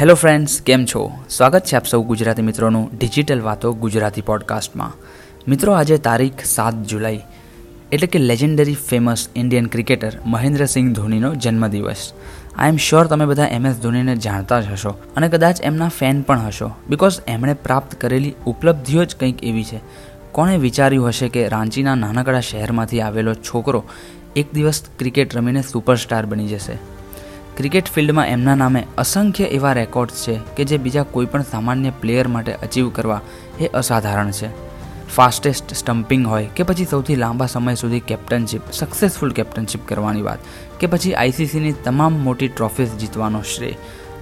Hello friends, કેમ છો? સ્વાગત છે આપ સૌ ગુજરાતી મિત્રોનું ડિજિટલ વાતો ગુજરાતી પોડકાસ્ટમાં મિત્રો, આજે તારીખ સાત જુલાઈ એટલે કે legendary famous Indian cricketer Mahendrasingh ધોનીનો જન્મદિવસ. આઈ એમ શ્યોર તમે બધા એમ એસ ધોનીને જાણતા જ હશો અને કદાચ એમના ફેન પણ હશો બિકોઝ એમણે પ્રાપ્ત કરેલી ઉપલબ્ધિઓ જ કંઈક એવી છે. કોણે વિચાર્યું હશે કે રાંચીના નાનકડા શહેરમાંથી આવેલો છોકરો એક દિવસ ક્રિકેટ રમીને સુપરસ્ટાર બની જશે? ક્રિકેટ ફિલ્ડમાં એમના નામે અસંખ્ય એવા રેકોર્ડ્સ છે કે જે બીજા કોઈપણ સામાન્ય પ્લેયર માટે અચીવ કરવા એ અસાધારણ છે. ફાસ્ટેસ્ટ સ્ટમ્પિંગ હોય કે પછી સૌથી લાંબા સમય સુધી કેપ્ટનશીપ, સક્સેસફુલ કેપ્ટનશીપ કરવાની વાત, કે પછી આઈસીસીની તમામ મોટી ટ્રોફીઝ જીતવાનો શ્રેય,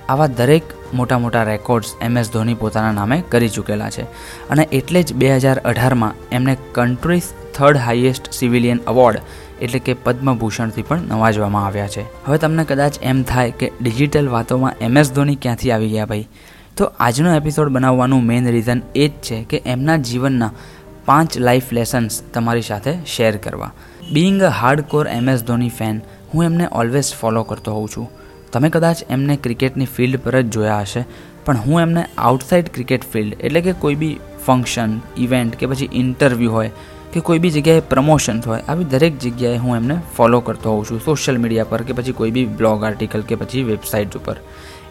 આવા દરેક મોટા મોટા રેકોર્ડ્સ એમ એસ ધોની પોતાના નામે કરી ચૂકેલા છે. અને એટલે જ બે હજાર અઢારમાં એમને country's third highest civilian award એટલે કે પદ્મભૂષણથી પણ નવાજવામાં આવ્યા છે. હવે તમને કદાચ એમ થાય કે ડિજિટલ વાતોમાં એમ એસ ધોની ક્યાંથી આવી ગયા ભાઈ? તો આજનો એપિસોડ બનાવવાનું મેઇન રીઝન એ જ છે કે એમના જીવનના પાંચ લાઈફ લેસન્સ તમારી સાથે શેર કરવા. Being a hard core M S Dhoni fan હું એમને ઓલવેઝ ફોલો કરતો હોઉં છું. તમે કદાચ એમને ક્રિકેટની ફિલ્ડ પર જ જોયા હશે, પણ હું એમને આઉટસાઇડ ક્રિકેટ ફિલ્ડ એટલે કે કોઈ બી ફંક્શન ઇવેન્ટ કે પછી ઇન્ટરવ્યૂ હોય કે કોઈ બી જગ્યાએ પ્રમોશન્સ હોય આવી દરેક જગ્યાએ હું એમને ફોલો કરતો હોઉં છું સોશિયલ મીડિયા પર કે પછી કોઈ બી બ્લોગ આર્ટિકલ કે પછી વેબસાઇટ ઉપર.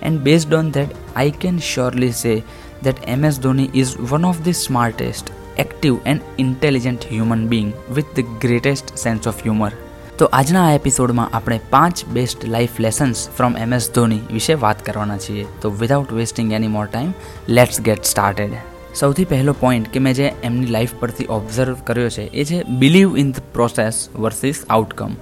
And based on that I can surely say that M S Dhoni is one of the smartest active and intelligent human being with the greatest sense of humour તો આજના આ એપિસોડમાં આપણે પાંચ best life lessons from M S Dhoni વિશે વાત કરવાના છીએ. તો without wasting any more time let's get started સૌથી પહેલો પોઈન્ટ કે મેં જે એમની લાઈફ પરથી ઓબ્ઝર્વ કર્યો છે, એ છે believe in the process versus outcome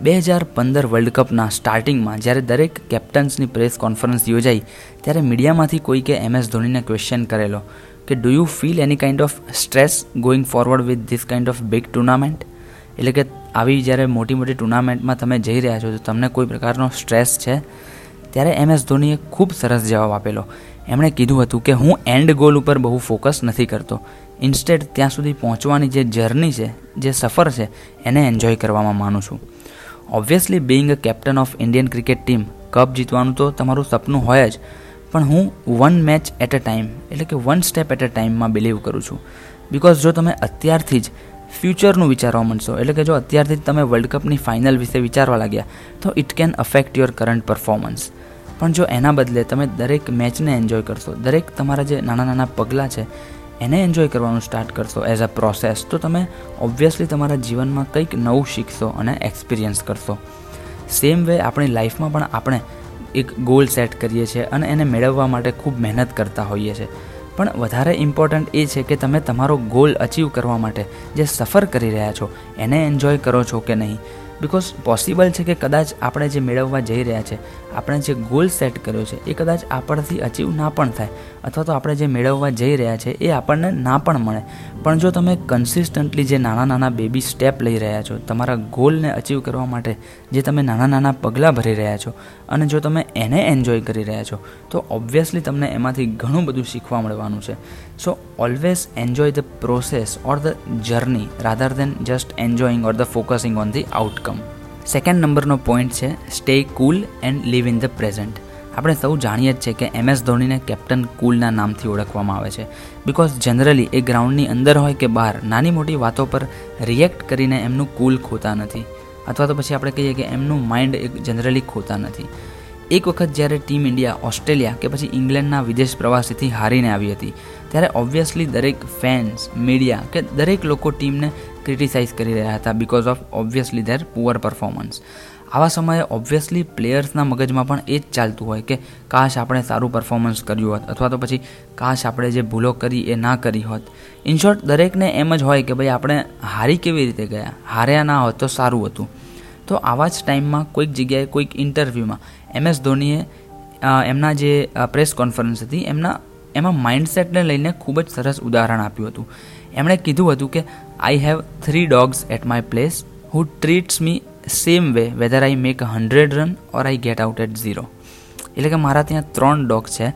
બે હજાર પંદર વર્લ્ડ કપના સ્ટાર્ટિંગમાં જ્યારે દરેક કેપ્ટન્સની પ્રેસ કોન્ફરન્સ યોજાઈ, ત્યારે મીડિયામાંથી કોઈકે એમ એસ ધોનીને ક્વેશ્ચન કરેલો કે do you feel any kind of stress going forward with this kind of big tournament એટલે કે, આવી જ્યારે મોટી મોટી ટુર્નામેન્ટમાં તમે જઈ રહ્યા છો, તો તમને કોઈ પ્રકારનો સ્ટ્રેસ છે? ત્યારે એમ એસ ધોનીએ ખૂબ સરસ જવાબ આપેલો એમણે કીધું હતું કે હું એન્ડ ગોલ ઉપર બહુ ફોકસ નથી કરતો. ઇન્સ્ટેડ ત્યાં સુધી પહોંચવાની જે જર્ની છે, જે સફર છે, એને એન્જોય કરવામાં માનું છું. Obviously being a captain of Indian cricket team cup જીતવાનું તો તમારું સપનું હોય જ, પણ હું one match at a time એટલે કે વન સ્ટેપ એટ અ ટાઈમમાં બિલીવ કરું છું. બિકોઝ જો તમે અત્યારથી જ ફ્યુચરનું વિચારવા માંડશો, એટલે કે જો અત્યારથી જ તમે વર્લ્ડ કપની ફાઇનલ વિશે વિચારવા લાગ્યા, તો it can affect your current performance પણ જો એના બદલે તમે દરેક મેચને એન્જોય કરશો, દરેક તમારા જે નાના નાના પગલાં છે, એને એન્જોય કરવાનું સ્ટાર્ટ કરશો એઝ અ પ્રોસેસ તો તમે ઓબ્વિયસલી તમારા જીવનમાં કંઈક નવું શીખશો અને એક્સપિરિયન્સ કરશો. સેમ વે આપણી લાઈફમાં પણ આપણે એક ગોલ સેટ કરીએ છીએ અને એને મેળવવા માટે ખૂબ મહેનત કરતા હોઈએ છીએ. પણ વધારે ઇમ્પોર્ટન્ટ એ છે કે તમે તમારો ગોલ અચીવ કરવા માટે જે સફર કરી રહ્યા છો, એને એન્જોય કરો છો કે નહીં? બિકોઝ પોસિબલ છે કે કદાચ આપણે જે મેળવવા જઈ રહ્યા છે, આપણે જે ગોલ સેટ કર્યો છે, એ કદાચ આપણથી અચીવ ના પણ થાય. અથવા તો આપણે જે મેળવવા જઈ રહ્યા છે, એ આપણને ના પણ મળે. પણ જો તમે કન્સિસ્ટન્ટલી જે નાના નાના બેબી સ્ટેપ લઈ રહ્યા છો, તમારા ગોલને અચીવ કરવા માટે જે તમે નાના નાના પગલાં ભરી રહ્યા છો, અને જો તમે એને એન્જોય કરી રહ્યા છો, તો ઓબ્વિયસલી તમને એમાંથી ઘણું બધું શીખવા મળવાનું છે. So always enjoy the process or the journey rather than just enjoying or the focusing on the outcome second નંબરનો પોઈન્ટ છે stay cool and live in the present આપણે સૌ જાણીએ જ છે કે એમ એસ ધોનીને કેપ્ટન કુલના નામથી ઓળખવામાં આવે છે. બિકોઝ જનરલી એ ગ્રાઉન્ડની અંદર હોય કે બહાર, નાની મોટી વાતો પર રિએક્ટ કરીને એમનું કુલ ખોતા નથી. અથવા તો પછી આપણે કહીએ કે એમનું માઇન્ડ એક જનરલી ખોતા નથી. એક વખત જ્યારે ટીમ ઇન્ડિયા ઓસ્ટ્રેલિયા કે પછી ઇંગ્લેન્ડના વિદેશ પ્રવાસીથી હારીને આવી હતી ત્યારે ઓબ્વિયસલી દરેક ફેન્સ મીડિયા કે દરેક લોકો ટીમને ક્રિટિસાઇઝ કરી રહ્યા હતા because of obviously their poor performance આવા સમયે ઓબ્વિયસલી પ્લેયર્સના મગજમાં પણ એ જ ચાલતું હોય કે કાશ આપણે સારું પરફોર્મન્સ કર્યું હોત અથવા તો પછી કાશ આપણે જે ભૂલો કરી એ ના કરી હોત. ઇન શોર્ટ દરેકને એમ જ હોય કે ભાઈ આપણે હારી કેવી રીતે ગયા? હાર્યા ના હોત તો સારું હતું. તો આવા જ ટાઈમમાં કોઈક જગ્યાએ, કોઈક ઇન્ટરવ્યૂમાં એમ એસ ધોનીએ એમના જે પ્રેસ કોન્ફરન્સ હતી, એમના એમાં માઇન્ડસેટને લઈને ખૂબ જ સરસ ઉદાહરણ આપ્યું હતું. એમણે કીધું હતું કે I have three dogs at my place who treats me same way whether I make hundred run or I get out at zero એટલે કે મારા ત્યાં ત્રણ ડોગ છે.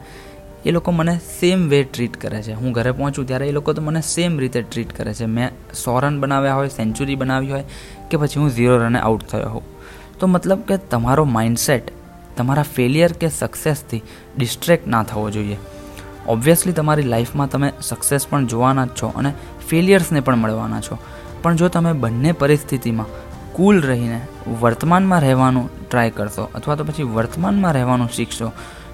એ લોકો મને સેમ વે ટ્રીટ કરે છે. હું ઘરે પહોંચું ત્યારે એ લોકો તો મને સેમ રીતે ટ્રીટ કરે છે. મેં સો રન બનાવ્યા હોય સેન્ચુરી બનાવી હોય, કે પછી હું ઝીરો રને આઉટ થયો હોઉં. તો મતલબ કે તમારો માઇન્ડસેટ તમારા ફેલિયર કે સક્સેસથી ડિસ્ટ્રેક્ટ ના થવો જોઈએ. ઓબ્વિયસલી તમારી લાઈફમાં તમે સક્સેસ પણ જોવાના જ છો અને ફેલિયર્સને પણ મળવાના છો. પણ જો તમે બંને પરિસ્થિતિમાં કૂલ રહીને વર્તમાનમાં રહેવાનું ટ્રાય કરશો અથવા તો પછી વર્તમાનમાં રહેવાનું શીખશો,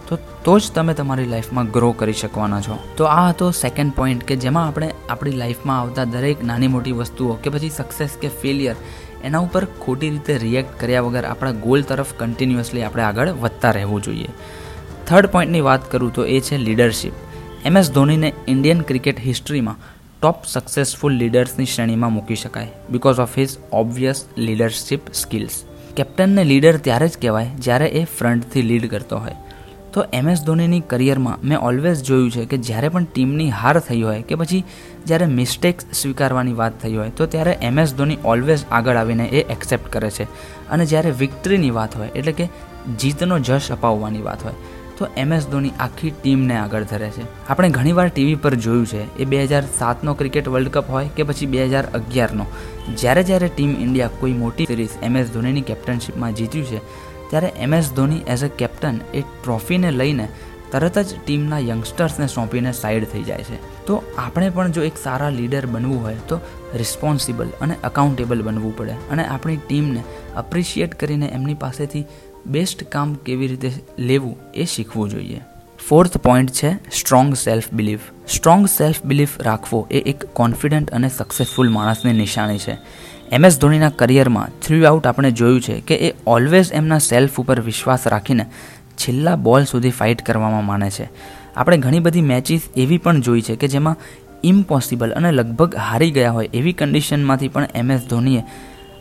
તો તો જ તમે તમારી લાઈફમાં ગ્રો કરી શકવાના છો. તો આ હતો સેકન્ડ પોઈન્ટ કે જેમાં આપણે આપણી લાઈફમાં આવતા દરેક નાની મોટી વસ્તુઓ કે પછી સક્સેસ કે ફેલિયર એના ઉપર ખોટી રીતે રિએક્ટ કર્યા વગર આપણા ગોલ તરફ કન્ટિન્યુઅસલી આપણે આગળ વધતા રહેવું જોઈએ. થર્ડ પોઈન્ટની વાત કરું તો એ છે લીડરશિપ એમ એસ ધોનીને ઇન્ડિયન ક્રિકેટ હિસ્ટ્રીમાં ટોપ સક્સેસફુલ લીડર્સની શ્રેણીમાં મૂકી શકાય because of his obvious leadership skills કેપ્ટનને leader ત્યારે જ કહેવાય જ્યારે એ ફ્રન્ટથી લીડ કરતો હોય. તો એમ એસ ધોનીની કરિયરમાં મેં ઓલવેઝ જોયું છે કે જ્યારે પણ ટીમની હાર થઈ હોય કે પછી જ્યારે મિસ્ટેક્સ સ્વીકારવાની વાત થઈ હોય તો ત્યારે એમ એસ ધોની ઓલવેઝ આગળ આવીને એ એક્સેપ્ટ કરે છે. અને જ્યારે વિક્ટરીની વાત હોય એટલે કે જીતનો જશ અપાવવાની વાત હોય. તો એમએસ ધોની આખી ટીમને આગળ ધરે છે. આપણે ઘણીવાર ટીવી પર જોયું છે, એ બે હજાર સાતનો ક્રિકેટ વર્લ્ડ કપ હોય કે પછી બે હજાર અગિયારનો. જ્યારે જ્યારે ટીમ ઇન્ડિયા કોઈ મોટી સિરીઝ એમએસ ધોનીની કેપ્ટનશીપમાં જીત્યું છે, ત્યારે MS Dhoni as a captain એ ટ્રોફીને લઈને તરત જ ટીમના યંગસ્ટર્સને સોંપીને સાઈડ થઈ જાય છે. તો આપણે પણ જો એક સારા લીડર બનવું હોય તો રિસ્પોન્સિબલ અને અકાઉન્ટેબલ બનવું પડે અને આપણી ટીમને અપ્રિશિએટ કરીને એમની પાસેથી બેસ્ટ કામ કેવી રીતે લેવું એ શીખવું જોઈએ. ફોર્થ પોઈન્ટ છે strong self belief strong self belief રાખવો એ એક કોન્ફિડન્ટ અને સક્સેસફુલ માણસની નિશાની છે. એમ એસ ધોનીના કરિયરમાં થ્રુ આઉટ આપણે જોયું છે કે એ ઓલવેઝ એમના સેલ્ફ ઉપર વિશ્વાસ રાખીને છેલ્લા બોલ સુધી ફાઇટ કરવામાં માને છે. આપણે ઘણી બધી મેચિસ એવી પણ જોઈ છે કે જેમાં ઇમ્પોસિબલ અને લગભગ હારી ગયા હોય એવી કન્ડિશનમાંથી પણ એમ એસ ધોનીએ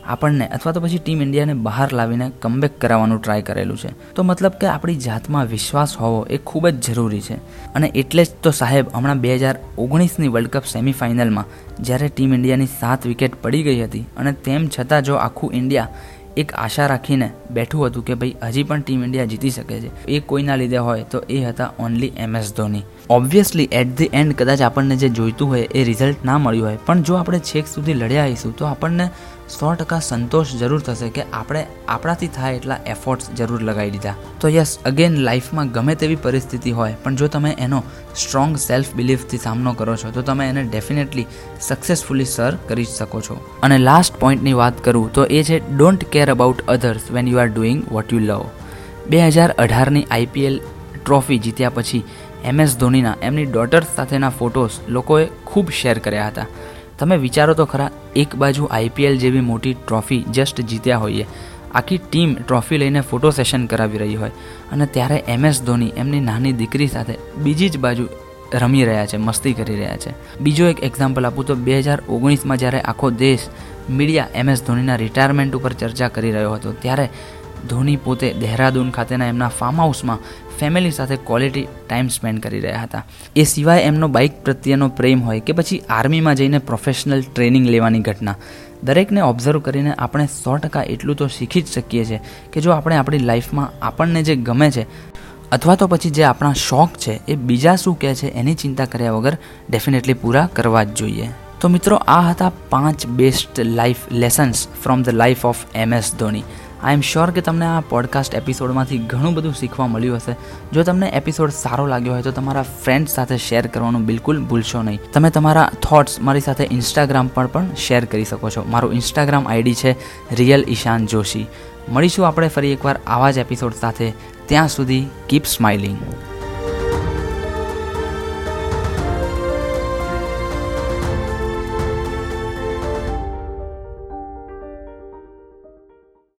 આપણને અથવા તો પછી ટીમ ઇન્ડિયાને બહાર લાવીને કમબેક કરાવવાનું ટ્રાય કરેલું છે. તો મતલબ કે આપણી જાતમાં વિશ્વાસ હોવો એ ખૂબ જ જરૂરી છે. અને એટલે જ તો સાહેબ હમણાં બે હજાર ઓગણીસની વર્લ્ડ કપ સેમિફાઇનલમાં જ્યારે ટીમ ઇન્ડિયાની સાત વિકેટ પડી ગઈ હતી અને તેમ છતાં જો આખું ઇન્ડિયા એક આશા રાખીને બેઠું હતું કે ભાઈ હજી પણ ટીમ ઇન્ડિયા જીતી શકે છે, એ કોઈના લીધે હોય તો એ હતા only M S Dhoni obviously at the end કદાચ આપણને જે જોઈતું હોય એ રિઝલ્ટ ના મળ્યું હોય. પણ જો આપણે છેક સુધી લડ્યા આવીશું તો આપણને સો ટકા સંતોષ જરૂર થશે કે આપણે આપણાથી થાય એટલા એફર્ટ્સ જરૂર લગાવી દીધા. તો યસ અગેન લાઈફમાં ગમે તેવી પરિસ્થિતિ હોય, પણ જો તમે એનો સ્ટ્રોંગ સેલ્ફ બિલીફથી સામનો કરો છો, તો તમે એને ડેફિનેટલી સક્સેસફુલી સર કરી શકો છો. અને લાસ્ટ પોઈન્ટની વાત કરું, તો એ છે don't care about others when you are doing what you love બે હજાર અઢારની આઈપીએલ ટ્રોફી જીત્યા પછી એમ એસ ધોનીના, એમની ડોટર્સ સાથેના ફોટોસ લોકોએ ખૂબ શેર કર્યા હતા. તમે વિચારો તો ખરા, એક બાજુ આઈપીએલ જેવી મોટી ટ્રોફી જસ્ટ જીત્યા હોઈએ. આખી ટીમ ટ્રોફી લઈને ફોટો સેશન કરાવી રહી હોય. અને ત્યારે એમ એસ ધોની એમની નાની દીકરી સાથે બીજી જ બાજુ રમી રહ્યા છે, મસ્તી કરી રહ્યા છે. બીજો એક એક્ઝામ્પલ આપું તો બે હજાર ઓગણીસમાં જ્યારે આખો દેશ મીડિયા એમ એસ ધોનીના રિટાયરમેન્ટ ઉપર ચર્ચા કરી રહ્યો હતો, ત્યારે ધોની પોતે દહેરાદૂન ખાતેના એમના ફાર્મ હાઉસમાં ફેમિલી સાથે ક્વોલિટી ટાઈમ સ્પેન્ડ કરી રહ્યા હતા. એ સિવાય એમનો બાઇક પ્રત્યેનો પ્રેમ હોય કે પછી આર્મીમાં જઈને પ્રોફેશનલ ટ્રેનિંગ લેવાની ઘટના. દરેકને ઓબ્ઝર્વ કરીને આપણે સો ટકા એટલું તો શીખી જ શકીએ છીએ કે જો આપણે આપણી લાઈફમાં આપણને જે ગમે છે, અથવા તો પછી જે આપણા શોખ છે, એ બીજા શું કહે છે એની ચિંતા કર્યા વગર ડેફિનેટલી પૂરા કરવા જ જોઈએ. તો મિત્રો, આ હતા પાંચ best life lessons from the life of M S Dhoni I am sure કે તમને આ પોડકાસ્ટ એપિસોડમાંથી ઘણું બધું શીખવા મળ્યું હશે. જો તમને એપિસોડ સારો લાગ્યો હોય તો તમારા ફ્રેન્ડ્સ સાથે શેર કરવાનું બિલકુલ ભૂલશો નહીં. તમે તમારા થોટ્સ મારી સાથે ઇન્સ્ટાગ્રામ પર પણ શેર કરી શકો છો. મારું ઇન્સ્ટાગ્રામ આઈડી છે રિયલ ઈશાન જોશી મળીશું આપણે ફરી એકવાર આવા જ એપિસોડ સાથે. ત્યાં સુધી કીપ સ્માઇલિંગ